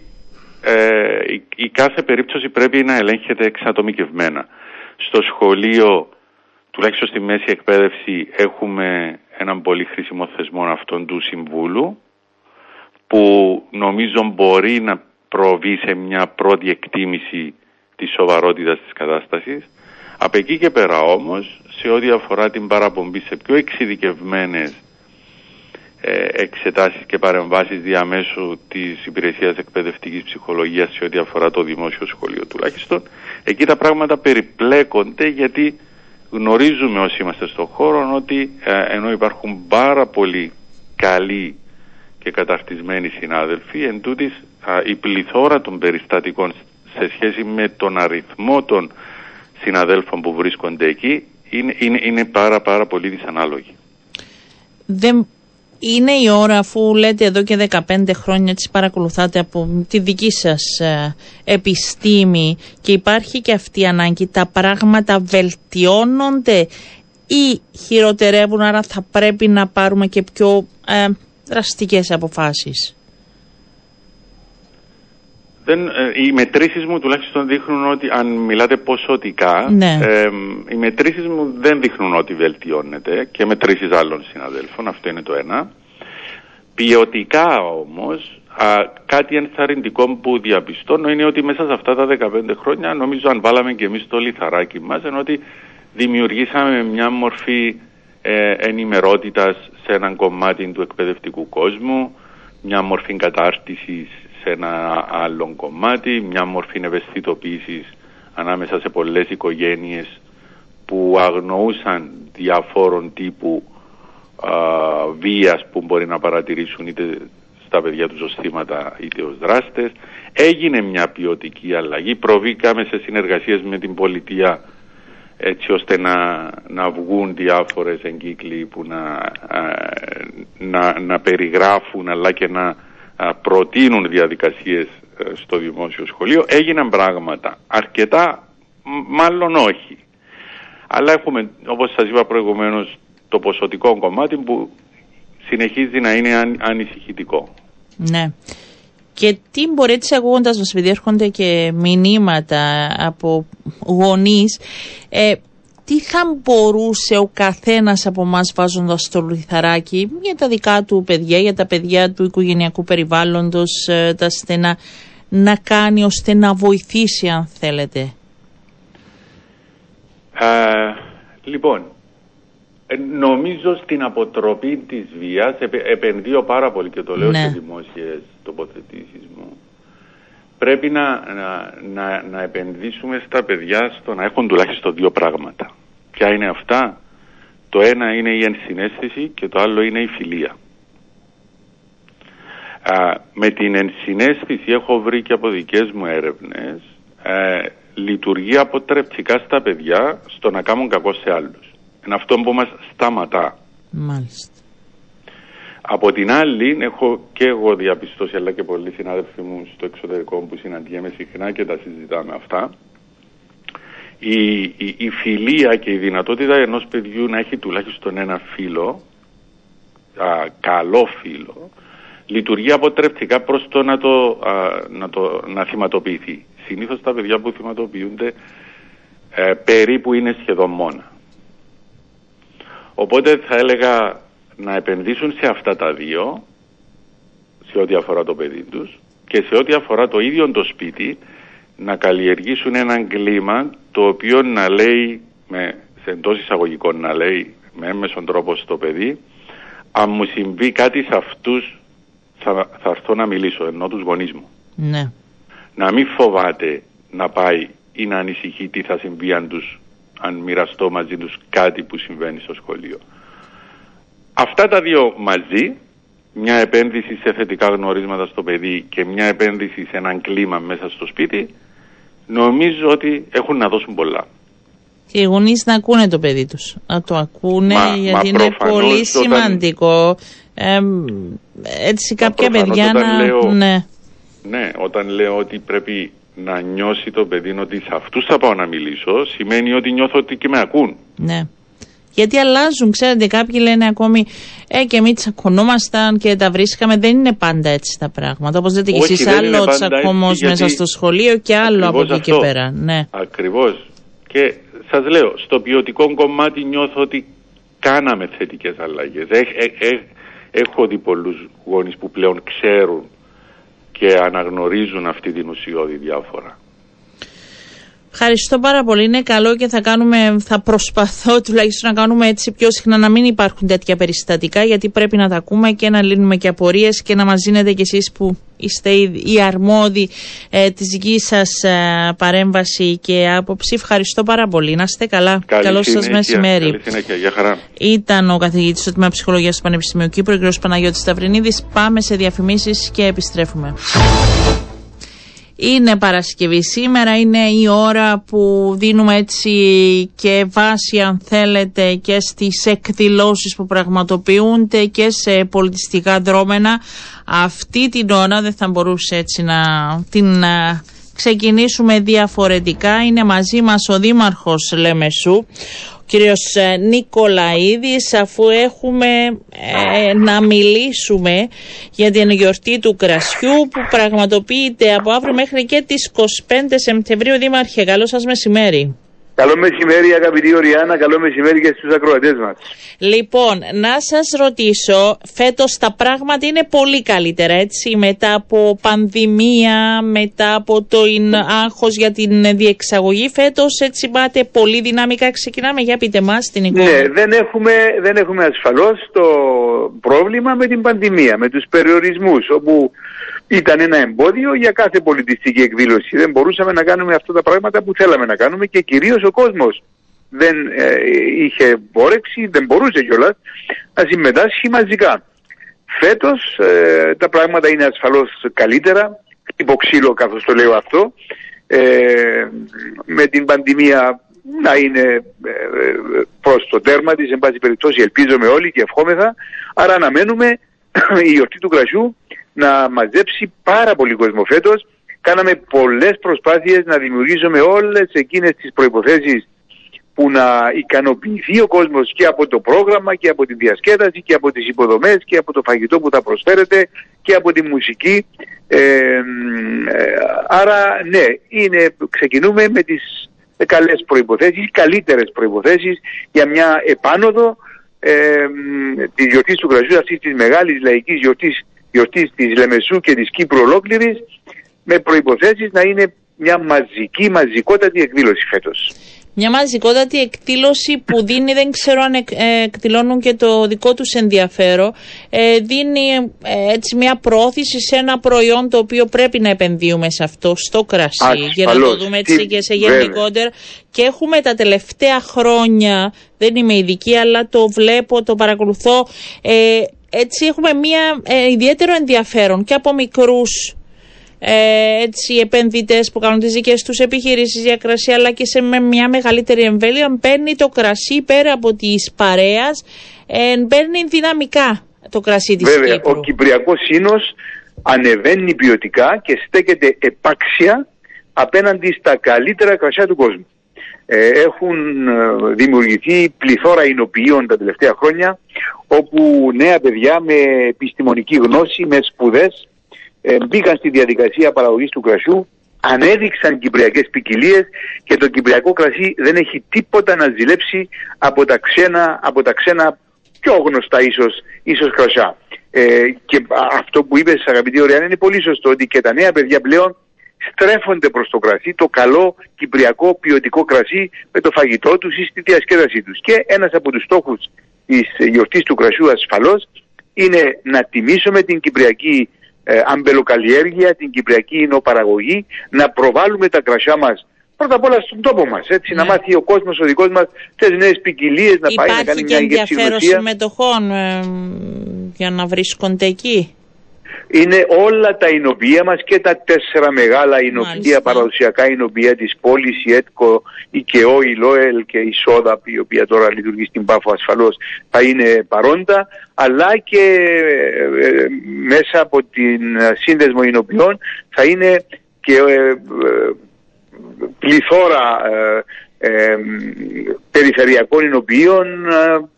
ε, η, κάθε περίπτωση πρέπει να ελέγχεται εξατομικευμένα. Στο σχολείο, τουλάχιστον στη μέση εκπαίδευση, έχουμε έναν πολύ χρήσιμο θεσμό αυτόν του Συμβούλου που νομίζω μπορεί να προβεί σε μια πρώτη εκτίμηση της σοβαρότητας της κατάστασης. Από εκεί και πέρα όμως, σε ό,τι αφορά την παραπομπή σε πιο εξειδικευμένες ε, εξετάσεις και παρεμβάσεις διαμέσου της υπηρεσίας εκπαιδευτικής ψυχολογίας σε ό,τι αφορά το δημόσιο σχολείο τουλάχιστον. Εκεί τα πράγματα περιπλέκονται γιατί γνωρίζουμε όσοι είμαστε στον χώρο ότι ε, ενώ υπάρχουν πάρα πολύ καλοί και καταρτισμένοι συνάδελφοι, εν τούτης, η πληθώρα των περιστατικών σε σχέση με τον αριθμό των συναδέλφων που βρίσκονται εκεί είναι, είναι, είναι πάρα πάρα πολύ δυσανάλογη. Δεν είναι η ώρα αφού λέτε εδώ και 15 χρόνια τις παρακολουθάτε από τη δική σας ε, επιστήμη και υπάρχει και αυτή η ανάγκη τα πράγματα βελτιώνονται ή χειροτερεύουν άρα θα πρέπει να πάρουμε και πιο ε, δραστικές αποφάσεις; Δεν, ε, οι μετρήσεις μου τουλάχιστον δείχνουν ότι αν μιλάτε ποσοτικά, ναι. ε, οι μετρήσεις μου δεν δείχνουν ότι βελτιώνεται και μετρήσεις άλλων συναδέλφων, αυτό είναι το ένα. Ποιοτικά όμως, κάτι ενθαρρυντικό που διαπιστώνω είναι ότι μέσα σε αυτά τα 15 χρόνια νομίζω αν βάλαμε και εμείς το λιθαράκι μας είναι ότι δημιουργήσαμε μια μορφή ε, ενημερότητας σε έναν κομμάτι του εκπαιδευτικού κόσμου, μια μορφή κατάρτισης σε ένα άλλο κομμάτι, μια μορφή ευαισθητοποίησης ανάμεσα σε πολλές οικογένειες που αγνοούσαν διαφόρων τύπου α, βίας που μπορεί να παρατηρήσουν είτε στα παιδιά τους ως θύματα είτε ως δράστες. Έγινε μια ποιοτική αλλαγή, προβήκαμε σε συνεργασίες με την πολιτεία έτσι ώστε να, να βγουν διάφορες εγκύκλοι που να, να, να περιγράφουν αλλά και να προτείνουν διαδικασίες ε, στο δημόσιο σχολείο. Έγιναν πράγματα. Αρκετά μάλλον όχι. Αλλά έχουμε, όπως σας είπα προηγουμένως, το ποσοτικό κομμάτι που συνεχίζει να είναι ανησυχητικό. Ναι. Και τι μπορεί έτσι ακούγοντας μας, επειδή έρχονται και μηνύματα από γονείς, ε, τι θα μπορούσε ο καθένας από εμάς βάζοντας το λιθαράκι για τα δικά του παιδιά, για τα παιδιά του οικογενειακού περιβάλλοντος, ε, τα στενά, να κάνει ώστε να βοηθήσει, αν θέλετε. λοιπόν, ε, νομίζω στην αποτροπή της βίας επενδύω πάρα πολύ και το λέω ναι. σε δημόσιες τοποθετήσεις μου. Πρέπει να, να, να, να επενδύσουμε στα παιδιά στο να έχουν τουλάχιστον δύο πράγματα. Ποια είναι αυτά; Το ένα είναι η ενσυναίσθηση και το άλλο είναι η φιλία. με την ενσυναίσθηση έχω βρει και από δικές μου έρευνες ε, λειτουργεί αποτρεπτικά στα παιδιά στο να κάνουν κακό σε άλλους. Είναι αυτό που μας σταματά. Μάλιστα. Από την άλλη, έχω και εγώ διαπιστώσει, αλλά και πολλοί συνάδελφοι μου στο εξωτερικό που συναντιέμαι συχνά και τα συζητάμε αυτά, η, η, η φιλία και η δυνατότητα ενός παιδιού να έχει τουλάχιστον ένα φίλο, α, καλό φίλο, λειτουργεί αποτρεπτικά προς το να, το, να, το, να θυματοποιηθεί. Συνήθως τα παιδιά που θυματοποιούνται ε, περίπου είναι σχεδόν μόνα. Οπότε θα έλεγα να επενδύσουν σε αυτά τα δύο, σε ό,τι αφορά το παιδί τους και σε ό,τι αφορά το ίδιο το σπίτι, να καλλιεργήσουν έναν κλίμα το οποίο να λέει, με, σε εντός εισαγωγικών να λέει με έμεσον τρόπο στο παιδί, αν μου συμβεί κάτι σε αυτούς θα, θα έρθω να μιλήσω, ενώ τους γονείς μου. Ναι. Να μην φοβάται να πάει ή να ανησυχεί τι θα συμβεί αν τους αν μοιραστώ μαζί τους κάτι που συμβαίνει στο σχολείο. Αυτά τα δύο μαζί, μια επένδυση σε θετικά γνωρίσματα στο παιδί και μια επένδυση σε έναν κλίμα μέσα στο σπίτι, νομίζω ότι έχουν να δώσουν πολλά. Και οι γονείς να ακούνε το παιδί τους, να το ακούνε γιατί είναι πολύ σημαντικό. έτσι κάποια παιδιά να... ναι. ναι, όταν λέω ότι πρέπει να νιώσει το παιδί ότι σε αυτούς θα πάω να μιλήσω, σημαίνει ότι νιώθω ότι και με ακούν. Ναι. Γιατί αλλάζουν, ξέρετε, κάποιοι λένε ακόμη, Ε, και εμείς τσακωνόμασταν και τα βρίσκαμε. Δεν είναι πάντα έτσι τα πράγματα. Όπως λέτε και εσείς, άλλο τσακωμός μέσα στο σχολείο και άλλο από εκεί και πέρα. Ναι. Ακριβώς. Και σας λέω, στο ποιοτικό κομμάτι νιώθω ότι κάναμε θετικές αλλαγές. έχω δει πολλούς γονείς που πλέον ξέρουν και αναγνωρίζουν αυτή την ουσιώδη διάφορα. Ευχαριστώ πάρα πολύ. Είναι καλό και θα κάνουμε, θα προσπαθώ τουλάχιστον να κάνουμε έτσι πιο συχνά να μην υπάρχουν τέτοια περιστατικά γιατί πρέπει να τα ακούμε και να λύνουμε και απορίες και να μας δίνετε κι εσείς που είστε οι αρμόδιοι ε, της δική σας ε, παρέμβαση και άποψη. Ευχαριστώ πάρα πολύ. Να είστε καλά. Καλή Καλό σας μεσημέρι. Καλή συνέχεια. Γεια χαρά. Ήταν ο καθηγητής του Τμήμα Ψυχολογίας του Πανεπιστημίου Κύπρου, κ. Παναγιώτης Σταυρινίδης. Πάμε σε διαφημίσεις και επιστρέφουμε. Είναι Παρασκευή σήμερα, είναι η ώρα που δίνουμε έτσι και βάση αν θέλετε και στις εκδηλώσεις που πραγματοποιούνται και σε πολιτιστικά δρόμενα. Αυτή την ώρα δεν θα μπορούσε έτσι να την ξεκινήσουμε διαφορετικά. Είναι μαζί μας ο Δήμαρχος Λεμεσού, κύριος ε, Νικολαίδης αφού έχουμε ε, να μιλήσουμε για την γιορτή του κρασιού που πραγματοποιείται από αύριο μέχρι και τις 25 Σεπτεμβρίου. Δήμαρχε, καλό σας μεσημέρι. Καλό μεσημέρι αγαπητή Οριάννα, καλό μεσημέρι και στους ακροατές μας. Λοιπόν, να σας ρωτήσω, φέτος τα πράγματα είναι πολύ καλύτερα έτσι, μετά από πανδημία, μετά από το άγχος για την διεξαγωγή, φέτος έτσι πάτε πολύ δυναμικά, ξεκινάμε, για πείτε μας την εικόνα. Ναι, δεν έχουμε, δεν έχουμε ασφαλώς το πρόβλημα με την πανδημία, με τους περιορισμούς, όπου ήταν ένα εμπόδιο για κάθε πολιτιστική εκδήλωση. Δεν μπορούσαμε να κάνουμε αυτά τα πράγματα που θέλαμε να κάνουμε και κυρίως ο κόσμος δεν ε, είχε μπόρεξη, δεν μπορούσε κιόλας να συμμετάσχει μαζικά. Φέτος ε, τα πράγματα είναι ασφαλώς καλύτερα, υποξύλω καθώς το λέω αυτό, ε, με την πανδημία να είναι ε, προς το τέρμα της, εν πάση περιπτώσει ελπίζουμε όλοι και ευχόμεθα, άρα αναμένουμε η γιορτή του κρασιού να μαζέψει πάρα πολύ κόσμο φέτος. Κάναμε πολλές προσπάθειες να δημιουργήσουμε όλες εκείνες τις προϋποθέσεις που να ικανοποιηθεί ο κόσμος και από το πρόγραμμα και από τη διασκέδαση και από τις υποδομές και από το φαγητό που θα προσφέρεται και από τη μουσική. Ε, ε, άρα ναι, είναι, ξεκινούμε με τις καλές προϋποθέσεις, καλύτερες προϋποθέσεις για μια επάνωδο ε, της γιορτής του Κρασιού, αυτής της μεγάλης λαϊκής γιορτής γιορτή της Λεμεσού και της Κύπρου ολόκληρης, με προποθέσει να είναι μια μαζική, μαζικότατη εκδήλωση φέτος. Μια μαζικότατη εκδήλωση που δίνει, δεν ξέρω αν ε, εκδηλώνουν και το δικό τους ενδιαφέρον, ε, δίνει ε, έτσι μια πρόθεση σε ένα προϊόν το οποίο πρέπει να επενδύουμε σε αυτό, στο κρασί, για να το δούμε έτσι και σε γενικότερα. Και έχουμε τα τελευταία χρόνια, δεν είμαι ειδική, αλλά το βλέπω, το παρακολουθώ, έτσι έχουμε μια ε, ιδιαίτερο ενδιαφέρον και από μικρούς ε, έτσι, επενδυτές που κάνουν τις δικές τους επιχειρήσεις για κρασί αλλά και σε με μια μεγαλύτερη εμβέλεια παίρνει το κρασί πέρα από της παρέας ε, παίρνει δυναμικά το κρασί της Βέβαια, ο Κυπριακός Σύνος ανεβαίνει ποιοτικά και στέκεται επάξια απέναντι στα καλύτερα κρασιά του κόσμου. Ε, έχουν ε, δημιουργηθεί πληθώρα εινοποιείων τα τελευταία χρόνια όπου νέα παιδιά με επιστημονική γνώση, με σπουδές ε, μπήκαν στη διαδικασία παραγωγής του κρασιού ανέδειξαν κυπριακές ποικιλίε και το κυπριακό κρασί δεν έχει τίποτα να ζηλέψει από τα ξένα, από τα ξένα πιο γνωστά ίσως, ίσως κρασιά. Ε, και αυτό που είπες αγαπητή Ωριάννα είναι πολύ σωστό ότι και τα νέα παιδιά πλέον στρέφονται προς το κρασί, το καλό κυπριακό ποιοτικό κρασί με το φαγητό τους ή στη διασκέδασή τους. Και ένας από τους στόχους της γιορτής του κρασιού ασφαλώς είναι να τιμήσουμε την κυπριακή ε, αμπελοκαλλιέργεια, την κυπριακή εινοπαραγωγή, να προβάλλουμε τα κρασιά μας πρώτα απ' όλα στον τόπο μας, έτσι, να ναι. μάθει ο κόσμος, ο δικός μας, τις νέες ποικιλίες να πάει να κάνει μια ηγεσία. Υπάρχει και ενδιαφέρον συμμετοχών ε, για να βρίσκονται εκεί; Είναι όλα τα εινοποιία μας και τα τέσσερα μεγάλα εινοποιία, παραδοσιακά εινοποιία της πόλης, η ΕΤΚΟ, η ΚΕΟ, η ΛΟΕΛ και η ΣΟΔΑ, η οποία τώρα λειτουργεί στην Πάφο ασφαλώς, θα είναι παρόντα, αλλά και ε, ε, μέσα από την σύνδεσμο εινοποιών θα είναι και ε, πληθώρα περιφερειακών εινοποιείων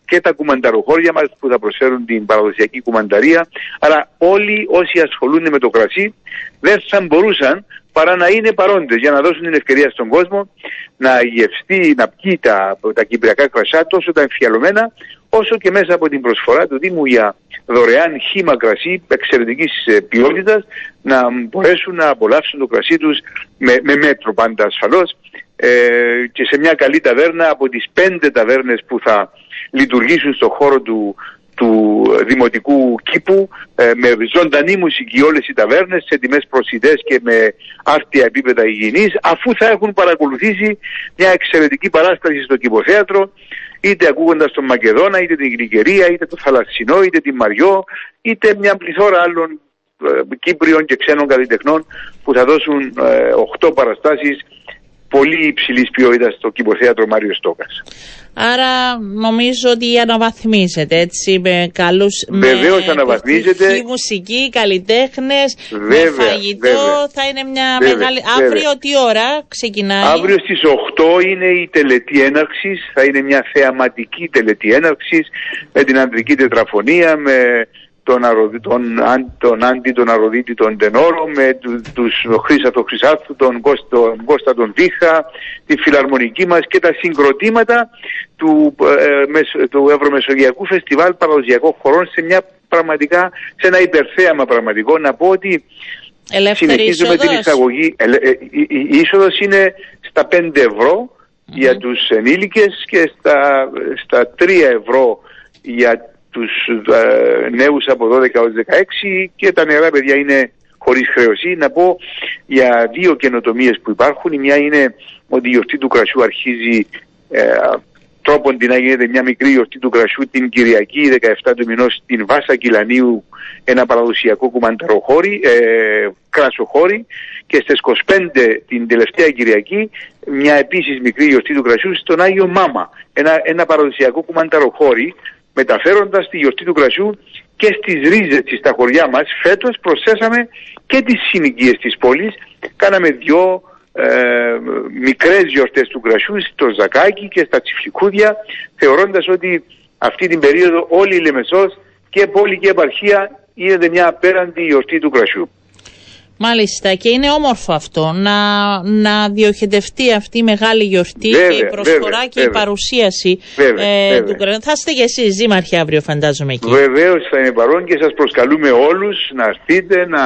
και τα κουμανταροχώρια μας που θα προσφέρουν την παραδοσιακή κουμανταρία. Αλλά όλοι όσοι ασχολούνται με το κρασί δεν θα μπορούσαν παρά να είναι παρόντες για να δώσουν την ευκαιρία στον κόσμο να γευστεί, να πιει τα, τα κυπριακά κρασιά τόσο τα εμφιαλωμένα όσο και μέσα από την προσφορά του Δήμου για δωρεάν χήμα κρασί εξαιρετικής ε, ποιότητας να μπορέσουν να απολαύσουν το κρασί τους με, με μέτρο πάντα ασφαλώς ε, και σε μια καλή ταβέρνα από τις πέντε ταβέρνες που θα λειτουργήσουν στον χώρο του, του δημοτικού κήπου ε, με ζωντανή μουσική όλες οι ταβέρνες σε τιμές προσιτές και με άρτια επίπεδα υγιεινής αφού θα έχουν παρακολουθήσει μια εξαιρετική παράσταση στο κηποθέατρο είτε ακούγοντας τον Μακεδόνα, είτε την Γλυκερία, είτε το Θαλασσινό, είτε την Μαριό, είτε μια πληθώρα άλλων ε, Κύπριων και ξένων καλλιτεχνών που θα δώσουν ε, 8 παραστάσεις πολύ υψηλής ποιότητας στο κηποθέατρο Μάριο Στόκας. Άρα νομίζω ότι αναβαθμίζεται έτσι με καλούς. Βεβαίως αναβαθμίζεται. Με μουσική, καλλιτέχνες, με φαγητό. Θα είναι μια μεγάλη. Αύριο τι ώρα ξεκινάει; Αύριο στις 8 είναι η τελετή έναρξης. Θα είναι μια θεαματική τελετή έναρξης με την ανδρική τετραφωνία, με τον, αρροδι, τον, αν, τον Άντι τον Αρροδίτη τον Τενόρο, με του, τους Χρήσα τον Χρυσάθου, τον Κώστα, τον Κώστα τον Δίχα, τη φιλαρμονική μας και τα συγκροτήματα του, ε, του Ευρωμεσογειακού Φεστιβάλ Παραδοσιακών Χωρών σε μια πραγματικά, σε ένα υπερθέαμα πραγματικό. Να πω ότι Ελεύθερη συνεχίζουμε είσοδος. την εισαγωγή. Ε, ε, η, η, η είσοδος είναι στα 5 ευρώ για τους ενήλικες και στα, στα 3 ευρώ για τους ε, νέους από 12 έως 16 και τα νεαρά παιδιά είναι χωρίς χρέωση. Να πω για δύο καινοτομίες που υπάρχουν. Η μια είναι ότι η γιορτή του κρασιού αρχίζει ε, τρόπον την να γίνεται μια μικρή γιορτή του κρασιού την Κυριακή 17 του μηνός στην Βάσα Κυλανίου ένα παραδοσιακό κουμανταροχώρι, ε, κρασοχώρι και στις 25 την τελευταία Κυριακή μια επίσης μικρή γιορτή του κρασιού στον Άγιο Μάμα ένα, ένα παραδοσιακό κουμανταροχώρι μεταφέροντας τη γιορτή του κρασιού και στις ρίζες της στα χωριά μας φέτος προσθέσαμε και τις συνοικίες της πόλης κάναμε δυο ε, μικρές γιορτές του κρασιού στο Ζακάκι και στα Τσιφλικούδια θεωρώντας ότι αυτή την περίοδο όλη η Λεμεσός και πόλη και επαρχία είναι μια απέραντη γιορτή του κρασιού. Μάλιστα και είναι όμορφο αυτό να, να διοχετευτεί αυτή η μεγάλη γιορτή Βέβαια, και η προσφορά βέβαια, και η βέβαια. παρουσίαση Βέβαια, ε, βέβαια. του κράτους. Θα είστε και εσείς δήμαρχοι αύριο φαντάζομαι εκεί. Βεβαίως θα είναι παρόν και σας προσκαλούμε όλους να έρθετε να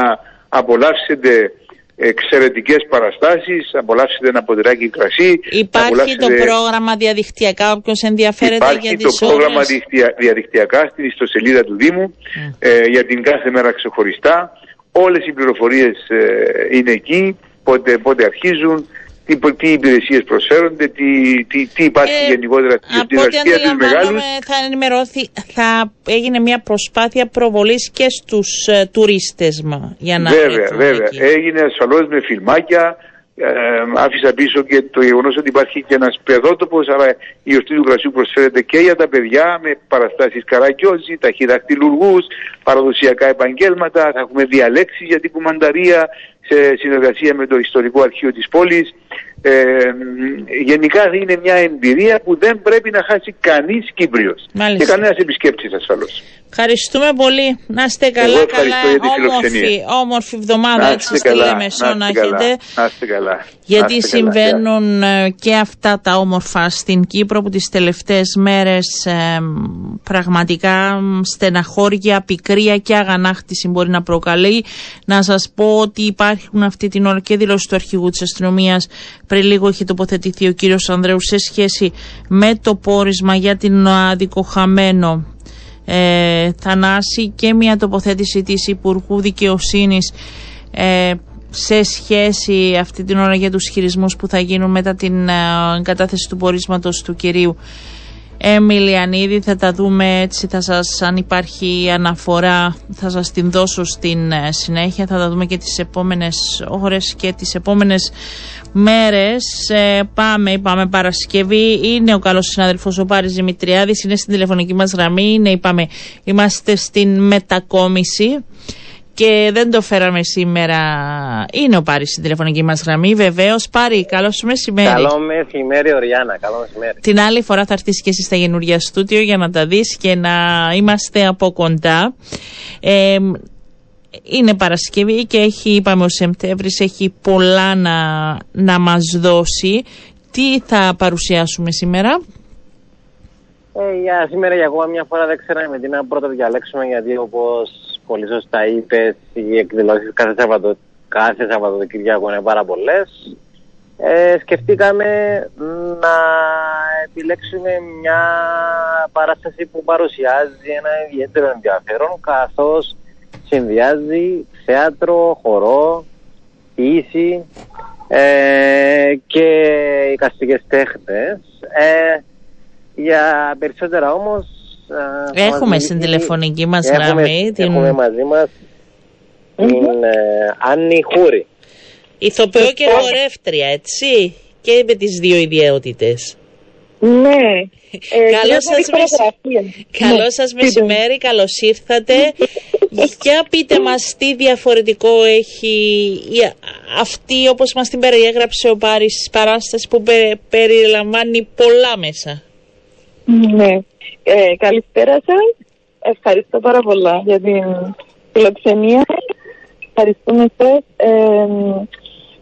απολαύσετε εξαιρετικές παραστάσεις, απολαύσετε ένα ποτηράκι κρασί. να Υπάρχει το απολαύσετε- πρόγραμμα διαδικτυακά όποιος ενδιαφέρεται Υπάρχει για το τις πρόγραμμα ώρες. δικτυα- διαδικτυακά στην ιστοσελίδα του Δήμου ε, για την κάθε μέρα ξεχωριστά. Όλες οι πληροφορίες ε, είναι εκεί, πότε, πότε αρχίζουν, τι, τι υπηρεσίες προσφέρονται, τι, τι, τι υπάρχει Ε, γενικότερα στην από ό,τι αστεία τους αντιλαμβάνομαι μεγάλους. θα ενημερώθη, θα έγινε μια προσπάθεια προβολής και στους ε, τουρίστες μα, για να Βέβαια, έρθουν βέβαια. εκεί. Έγινε ασφαλώς με φιλμάκια. Ε, άφησα πίσω και το γεγονός ότι υπάρχει και ένας παιδότοπος, αλλά η γιορτή του κρασιού προσφέρεται και για τα παιδιά με παραστάσεις καρακιόζη, ταχυδακτηλουργού, παραδοσιακά επαγγέλματα. Θα έχουμε διαλέξει για την κουμανταρία σε συνεργασία με το ιστορικό αρχείο της πόλης. Ε, γενικά είναι μια εμπειρία που δεν πρέπει να χάσει κανείς Κύπριος Μάλιστα. και κανένας επισκέπτης ασφαλώς. Ευχαριστούμε πολύ. Να είστε καλά, Εγώ καλά, ευχαριστώ για τη όμορφη, φιλοξενία. όμορφη εβδομάδα Να έτσι είστε στη καλά, Λεμεσό να είστε καλά, έχετε. να είστε καλά. Να Γιατί είστε καλά. συμβαίνουν ε, και αυτά τα όμορφα στην Κύπρο που τις τελευταίες μέρες ε, πραγματικά μ, στεναχώρια, πικρία και αγανάκτηση μπορεί να προκαλεί. Να σας πω ότι υπάρχουν αυτή την ώρα και δήλωση του αρχηγού της αστυνομίας πριν λίγο έχει τοποθετηθεί ο κύριος Ανδρέου σε σχέση με το πόρισμα για την αδικοχαμένο ε, Θανάση και μια τοποθέτηση της Υπουργού Δικαιοσύνης ε, σε σχέση αυτή την ώρα για τους χειρισμούς που θα γίνουν μετά την ε, κατάθεση του πορίσματος του κυρίου Εμιλιανίδη θα τα δούμε έτσι θα σας αν υπάρχει αναφορά θα σας την δώσω στην ε, συνέχεια. Θα τα δούμε και τις επόμενες ώρες και τις επόμενες μέρες. Ε, πάμε είπαμε Παρασκευή. Είναι ο καλός συνάδελφος ο Πάρης Δημητριάδης. Είναι στην τηλεφωνική μας γραμμή. Είναι είπαμε είμαστε στην μετακόμιση και δεν το φέραμε σήμερα. Είναι ο Πάρης στην τηλεφωνική μας γραμμή, βεβαίως. Πάρη, καλό σου μεσημέρι. Καλό μεσημέρι, Οριάννα. Καλό μεσημέρι. Την άλλη φορά θα έρθεις και εσύ στα καινούργια στούντιο για να τα δεις και να είμαστε από κοντά. Ε, είναι Παρασκευή και έχει, είπαμε ο Σεπτέμβρης, έχει πολλά να, να μας δώσει. Τι θα παρουσιάσουμε σήμερα; Ε, για σήμερα για ακόμα μια φορά δεν ξέραμε με τι να πρώτα διαλέξουμε γιατί όπως πολύ σωστά είπες οι εκδηλώσεις κάθε, Σαββατο, κάθε Σαββατοκύριακο είναι πάρα πολλές. Ε, σκεφτήκαμε να επιλέξουμε μια παράσταση που παρουσιάζει ένα ιδιαίτερο ενδιαφέρον καθώς συνδυάζει θέατρο, χορό, ποιήση ε, και εικαστικές τέχνες. Ε, για περισσότερα όμως... ε, θα Έχουμε μας στην μιλήσει- τηλεφωνική μας έχουμε, γραμμή την Έχουμε μαζί μας την ε, Άννη Χούρη. ηθοποιό και χορεύτρια, έτσι. Και με τις δύο ιδιαιότητες. Ναι. Ε, Καλό κυρίως σας, με μεσ... χορογραφία. Καλό Ναι, σας πείτε μου. μεσημέρι, καλώς ήρθατε. Για πείτε μας τι διαφορετικό έχει η- αυτή όπως μας την περιέγραψε ο Πάρης παράσταση που πε- περιλαμβάνει πολλά μέσα. Ναι. Ε, καλησπέρα σας. ευχαριστώ πάρα πολλά για την φιλοξενία. Ευχαριστούμε εσάς. Ε,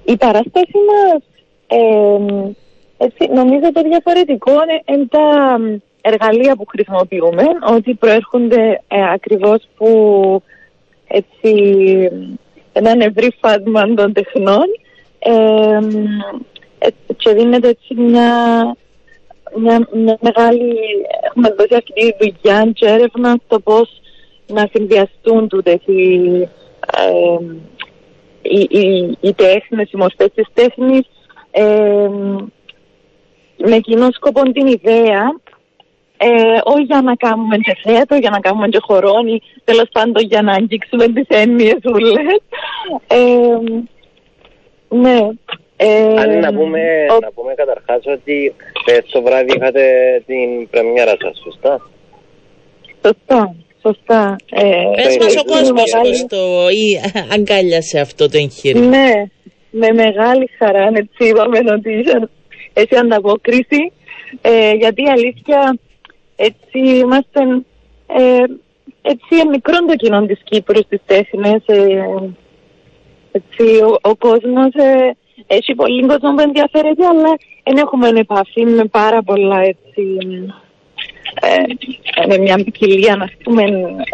η παράσταση μας ε, έτσι, νομίζω το διαφορετικό είναι τα εργαλεία που χρησιμοποιούμε, ότι προέρχονται ε, ακριβώς που έτσι, έναν ευρύ φάσμα των τεχνών ε, και δίνεται έτσι μια, μια, μια μεγάλη, έχουμε δώσει αυτή τη δουλειά και έρευνα στο πώς να συνδυαστούν τούτες οι, ε, οι, οι, οι τέχνες, οι μορφές της τέχνης ε, με κοινό σκοπό την ιδέα ε, όχι για να κάνουμε και θέατρο, για να κάνουμε και χορόνι, τέλος πάντων για να αγγίξουμε τις έννοιες ούλες. Ε, ναι. Ε, Αν να πούμε, ο... να πούμε καταρχάς ότι χθες το βράδυ είχατε την πρεμιέρα σας, σωστά; Σωστά, σωστά. Ε, Πες μας ο κόσμος πώς το ή αγκάλιασε αυτό το εγχείρημα. Ναι, με μεγάλη χαρά, έτσι είπαμε ότι έχει ανταπόκριση, ε, γιατί η αλήθεια έτσι είμαστε ε, έτσι μικρό το κοινό της Κύπρου στις τέχνες. Ε, έτσι, ο, ο κόσμος ε, έχει πολύ κόσμο που ενδιαφέρεται, αλλά δεν έχουμε επαφή με πάρα πολλά έτσι, ε, με μια ποικιλία να, πούμε,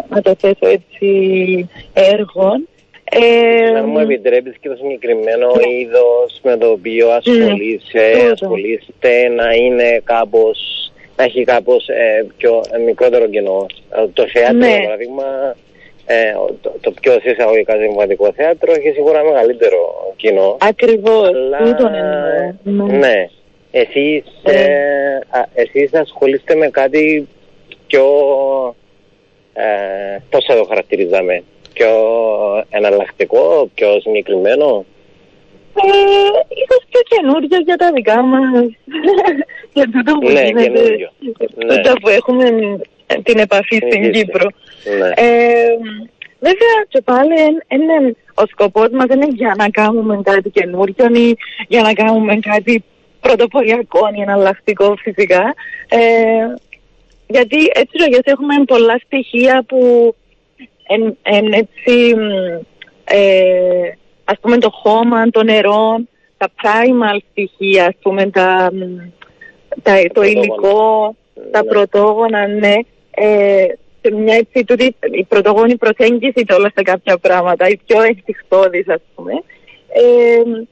να το θέσω έτσι έργων. Ε, Αν μου επιτρέπεις και το συγκεκριμένο είδος με το οποίο ασχολείσαι, ασχολείστε να είναι κάπως να έχει κάπως ε, πιο ε, μικρότερο κοινό. Ε, το θέατρο, ναι. για παράδειγμα, ε, το, το πιο εισαγωγικά συμβατικό θέατρο έχει σίγουρα μεγαλύτερο κοινό. Ακριβώς. Αλλά... Ναι. ναι. Εσείς, ε, εσείς ασχολείστε με κάτι πιο... Ε, πώς θα το χαρακτηρίζαμε πιο εναλλακτικό, πιο συγκεκριμένο; Ε, ίσως πιο καινούριο για τα δικά μας. για τούτο που ναι, γίνεται. Ναι. που έχουμε την επαφή στην Κύπρο. Ναι. Ε, βέβαια και πάλι είναι, ο σκοπός μας δεν είναι για να κάνουμε κάτι καινούριο ή για να κάνουμε κάτι πρωτοποριακό ή εναλλακτικό φυσικά. Ε, γιατί έτσι έχουμε πολλά στοιχεία που εν, εν έτσι, ε, ας πούμε το χώμα, το νερό, τα primal στοιχεία, ας πούμε τα, τα το υλικό, τα ναι. πρωτόγωνα, ναι. Ε, σε μια έτσι, τούτη, η πρωτογόνη προσέγγιση όλα σε κάποια πράγματα, η πιο ευτυχτώδης ας πούμε, ε,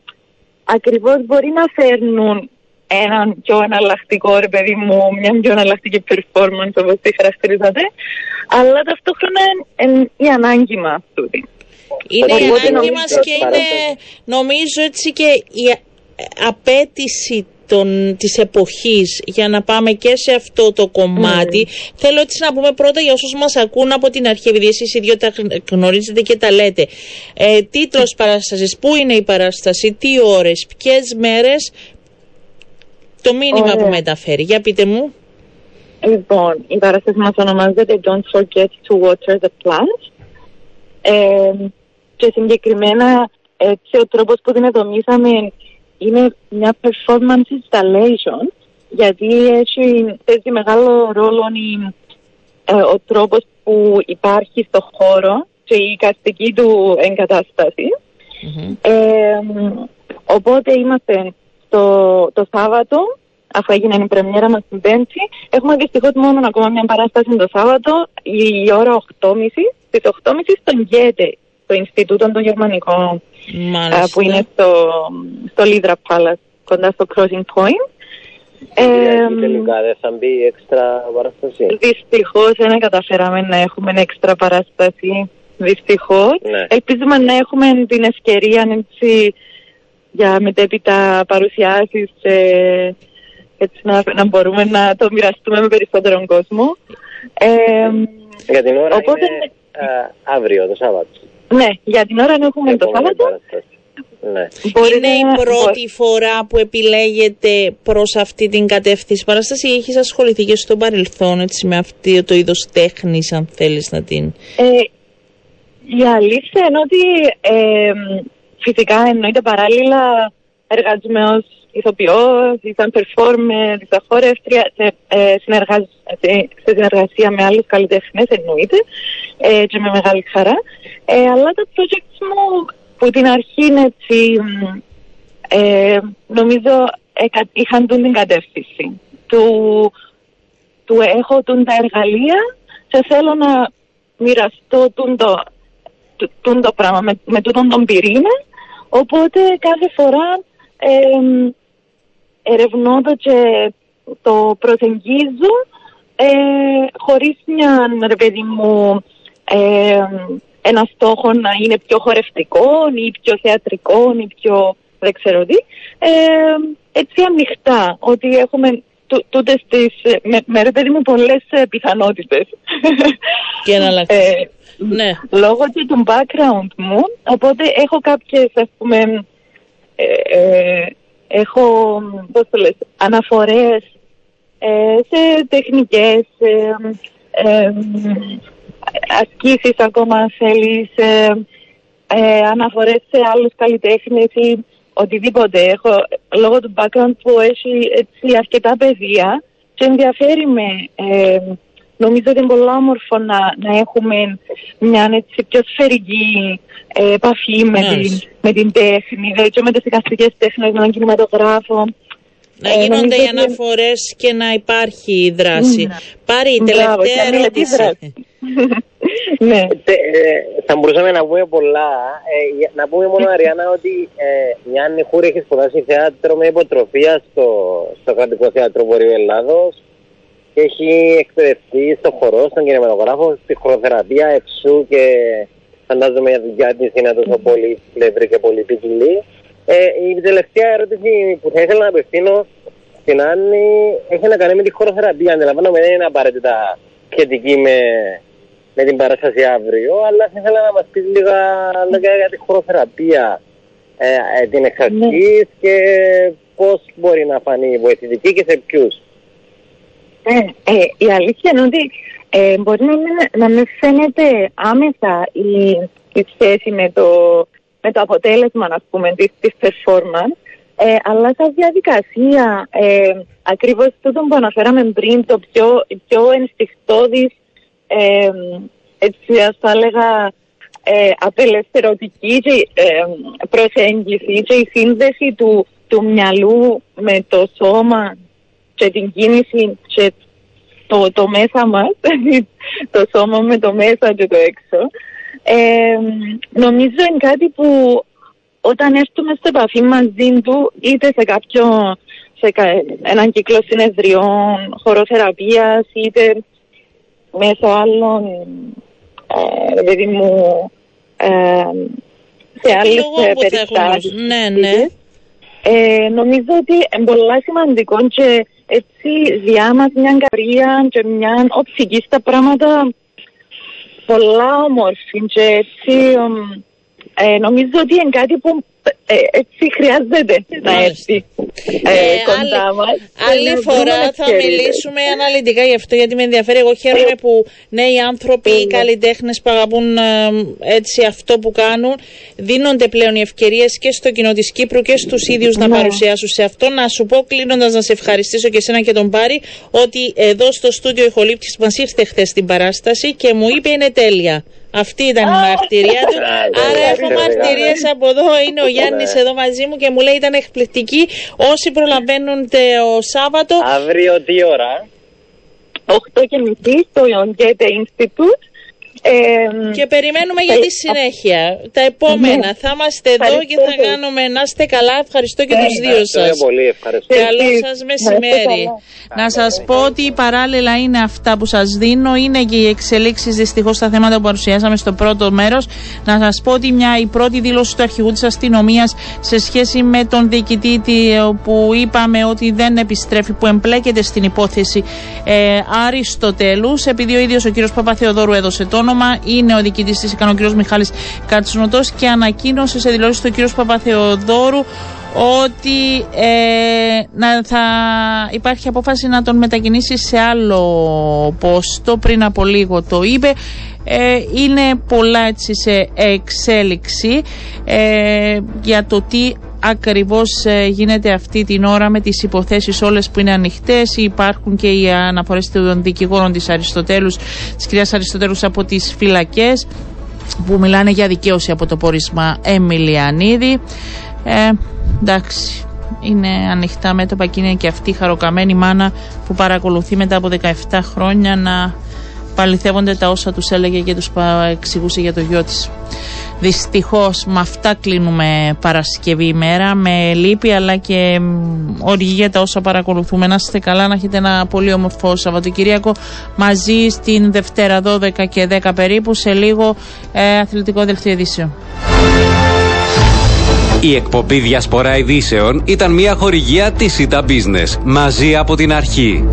ακριβώς μπορεί να φέρνουν έναν πιο εναλλακτικό ρε παιδί μου, μια πιο εναλλακτική performance όπως τη χαρακτηρίζατε, αλλά ταυτόχρονα είναι η ανάγκη μας τούτη. Είναι η ανάγκη μας και είναι νομίζω έτσι και η απέτηση των, της εποχής για να πάμε και σε αυτό το κομμάτι. Θέλω έτσι να πούμε πρώτα για όσους μας ακούν από την αρχή, επειδή εσείς οι δύο τα γνωρίζετε και τα λέτε. Ε, τίτλος παράστασης, πού είναι η παράσταση, τι ώρες, ποιες μέρες, το μήνυμα Ωραία. που μεταφέρει. Για πείτε μου. Λοιπόν, η παράσταση μας ονομάζεται Don't Forget to Water the Plants. Ε, και συγκεκριμένα έτσι ο τρόπος που την δομήσαμε είναι μια performance installation γιατί έχει, παίζει μεγάλο ρόλο ε, ο τρόπος που υπάρχει στο χώρο και η καστική του εγκατάσταση. Ε, οπότε είμαστε το, το Σάββατο, αφού έγινε η πρεμιέρα μας την Πέμπτη, έχουμε δυστυχώς μόνο ακόμα μια παράσταση το Σάββατο, η ώρα 8.30, στις 8.30 στον Γκέτε, στο Ινστιτούτο των Γερμανικών, που είναι στο, στο Lidra Palace, κοντά στο Crossing Point. Ε, τελικά δεν θα μπει έξτρα παράσταση. Δυστυχώς δεν καταφέραμε να έχουμε έξτρα παράσταση. Δυστυχώς. Ναι. Ελπίζουμε να έχουμε την ευκαιρία έτσι, για μετέπειτα παρουσιάσεις και έτσι να, να μπορούμε να το μοιραστούμε με περισσότερο κόσμο. Ε, για την ώρα οπότε, είναι α, αύριο το Σάββατο. Ναι, για την ώρα έχουμε το Σάββατο. Ναι. Είναι η πρώτη φορά που επιλέγετε προς αυτή την κατεύθυνση παράσταση ή έχεις ασχοληθεί και στο παρελθόν έτσι, με αυτή το είδος τέχνης αν θέλεις να την... Ε, η αλήθεια είναι ότι ε, Φυσικά εννοείται παράλληλα εργάζομαι ως ηθοποιός, σαν performer, σαν χορεύτρια, σε, ε, συνεργαζ, σε, σε συνεργασία με άλλους καλλιτέχνες εννοείται ε, και με μεγάλη χαρά. Ε, αλλά τα projects μου που την αρχή είναι έτσι, μ, ε, νομίζω εκα- είχαν τούν την κατεύθυνση του, του έχω τούν τα εργαλεία και θέλω να μοιραστώ τούν το, του- τούν το πράγμα με, με τούτον τον πυρήνα οπότε κάθε φορά ε, ερευνώ το και το προσεγγίζω ε, χωρίς μια ρε παιδί μου ε, ένα στόχο να είναι πιο χορευτικό ή πιο θεατρικό ή πιο δεν ξέρω τι ε, έτσι ανοιχτά ότι έχουμε τού- τούτες τις ε, με, με ρε παιδί μου πολλές ε, πιθανότητες Και εναλλακτικές. Ε, Ναι. λόγω και του background μου, οπότε έχω κάποιες, ας πούμε, ε, ε, έχω, πώς το λες, αναφορές ε, σε τεχνικές, ε, ε, ασκήσεις ακόμα αν θέλεις, ε, ε, αναφορές σε άλλους καλλιτέχνες ή οτιδήποτε. Έχω, λόγω του background που έχει έτσι αρκετά παιδεία και ενδιαφέρει με, ε, νομίζω ότι είναι πολύ όμορφο να, να έχουμε μια έτσι πιο σφαιρική ε, επαφή με την, Μάλιστα. με την τέχνη, δηλαδή και με τις δικαστικές τέχνες, με τον κινηματογράφο. Να Ε, γίνονται νομίζω οι ότι- αναφορές και να υπάρχει δράση. Πάρη, η Μπράβο, τελευταία και να μιλάει ερώτηση. δράση. ναι. Τε- ε, θα μπορούσαμε να πούμε πολλά. Ε, για- να πούμε μόνο, Αριάννα, ότι ε, η Άννη Χούρη έχει σπουδάσει θέατρο με υποτροφία στο, στο κρατικό θέατρο Βορείου Ελλάδος και έχει εκπαιδευτεί στο χορό, στον κινηματογράφο, στη χοροθεραπεία εξού και φαντάζομαι η δουλειά τη είναι τόσο πολύ πλευρή και πολύ ποικιλή. Ε, η τελευταία ερώτηση που θα ήθελα να απευθύνω στην Άννη έχει να κάνει με τη χοροθεραπεία. Αντιλαμβάνομαι δεν είναι απαραίτητα σχετική με, με την παράσταση αύριο, αλλά θα ήθελα να μας πεις λίγα λόγια για τη χοροθεραπεία ε, ε, την εξ αρχής και πώς μπορεί να φανεί βοηθητική και σε ποιους. Ε, ε, η αλήθεια είναι ότι ε, μπορεί να, μην- να μην φαίνεται άμεσα η, η σχέση με το, με το αποτέλεσμα, ας πούμε, της, της performance, ε, αλλά σαν διαδικασία, ε, ακριβώς τούτο που αναφέραμε πριν, το πιο, η πιο ενστιχτόδης, ε, έτσι ας το έλεγα, ε, απελευθερωτική και, ε, προσέγγιση και η σύνδεση του, του μυαλού με το σώμα και την κίνηση και το, το μέσα μας, το σώμα με το μέσα και το έξω. Ε, νομίζω είναι κάτι που όταν έρθουμε σε επαφή μαζί του, είτε σε κάποιο, σε κα- έναν κύκλο συνεδριών, χωροθεραπείας, είτε μέσω άλλων, ε, παιδί μου, ε, σε άλλες Λόγω ε, που θα έχουν- περιστάσεις. Ναι, ναι. Ε, νομίζω ότι είναι πολύ σημαντικό και έτσι διά μας μια καρία και μια οπτική στα πράγματα πολλά όμορφη και έτσι ομ, ε, νομίζω ότι είναι κάτι που ε, έτσι χρειάζεται να Μάλιστα. έρθει ε, Ε, κοντά άλλη- μας. Άλλη Ε, φορά βρούμε θα ευκαιρίες. μιλήσουμε αναλυτικά γι' αυτό γιατί με ενδιαφέρει. Εγώ χαίρομαι που νέοι άνθρωποι, οι καλλιτέχνες που αγαπούν ε, έτσι αυτό που κάνουν, δίνονται πλέον οι ευκαιρίες και στο κοινό της Κύπρου και στους ίδιους να Ναι. παρουσιάσουν σε αυτό. Να σου πω κλείνοντας να σε ευχαριστήσω και εσένα και τον Πάρη ότι εδώ στο στούντιο η χολύπτης μας ήρθε χθες στην παράσταση και μου είπε είναι τέλεια. Αυτή ήταν η μαρτυρία του. Άρα έχω μαρτυρίες από εδώ. Είναι ο Γιάννης εδώ μαζί μου και μου λέει ήταν εκπληκτική. Όσοι προλαβαίνουν το Σάββατο, Αύριο τι ώρα; 8 και μισή στο Ιονγκέτε Institute. Ε, Και περιμένουμε για τη συνέχεια. Τα επόμενα. Θα είμαστε εδώ και θα Ευχαριστώ. κάνουμε να είστε καλά. Ευχαριστώ και τους δύο Ευχαριστώ σας. πολύ, ευχαριστώ. Καλό Εσείς. σας Να είστε μεσημέρι. καλά. Να σας πω ότι παράλληλα είναι αυτά που σας δίνω. Είναι και οι εξελίξεις δυστυχώς στα θέματα που παρουσιάσαμε στο πρώτο μέρος. Να σας πω ότι μια, η πρώτη δήλωση του αρχηγού της αστυνομίας σε σχέση με τον διοικητή τι- που είπαμε ότι δεν επιστρέφει, που εμπλέκεται στην υπόθεση ε, Αριστοτέλους. Επειδή ο ίδιος ο κύριος Παπαθεοδόρου έδωσε το όνομα, είναι ο διοικητής της ικανό ο κύριος Μιχάλης Κατσουνοτός και ανακοίνωσε σε δηλώσεις του κύριος Παπαθεοδόρου ότι ε, να, θα υπάρχει απόφαση να τον μετακινήσει σε άλλο πόστο. Πριν από λίγο το είπε ε, είναι πολλά έτσι σε εξέλιξη ε, για το τι ακριβώς ε, γίνεται αυτή την ώρα με τις υποθέσεις όλες που είναι ανοιχτές. Υπάρχουν και οι αναφορές των δικηγόρων της Αριστοτέλους, της κυρίας Αριστοτέλους από τις φυλακές που μιλάνε για δικαίωση από το πόρισμα Εμιλιανίδη. Ε, εντάξει, είναι ανοιχτά μέτωπα και είναι και αυτή η χαροκαμένη μάνα που παρακολουθεί μετά από 17 χρόνια να παληθεύονται τα όσα τους έλεγε και τους εξηγούσε για το γιο της. Δυστυχώς με αυτά κλείνουμε Παρασκευή ημέρα με λύπη αλλά και οργή για τα όσα παρακολουθούμε. Να είστε καλά, να έχετε ένα πολύ όμορφο Σαββατοκυριακό μαζί στην Δευτέρα 12 και 10 περίπου σε λίγο ε, αθλητικό δελτίο ειδήσεων. Η εκπομπή Διασπορά Ειδήσεων ήταν μια χορηγία της ΙΤΑ Business μαζί από την αρχή.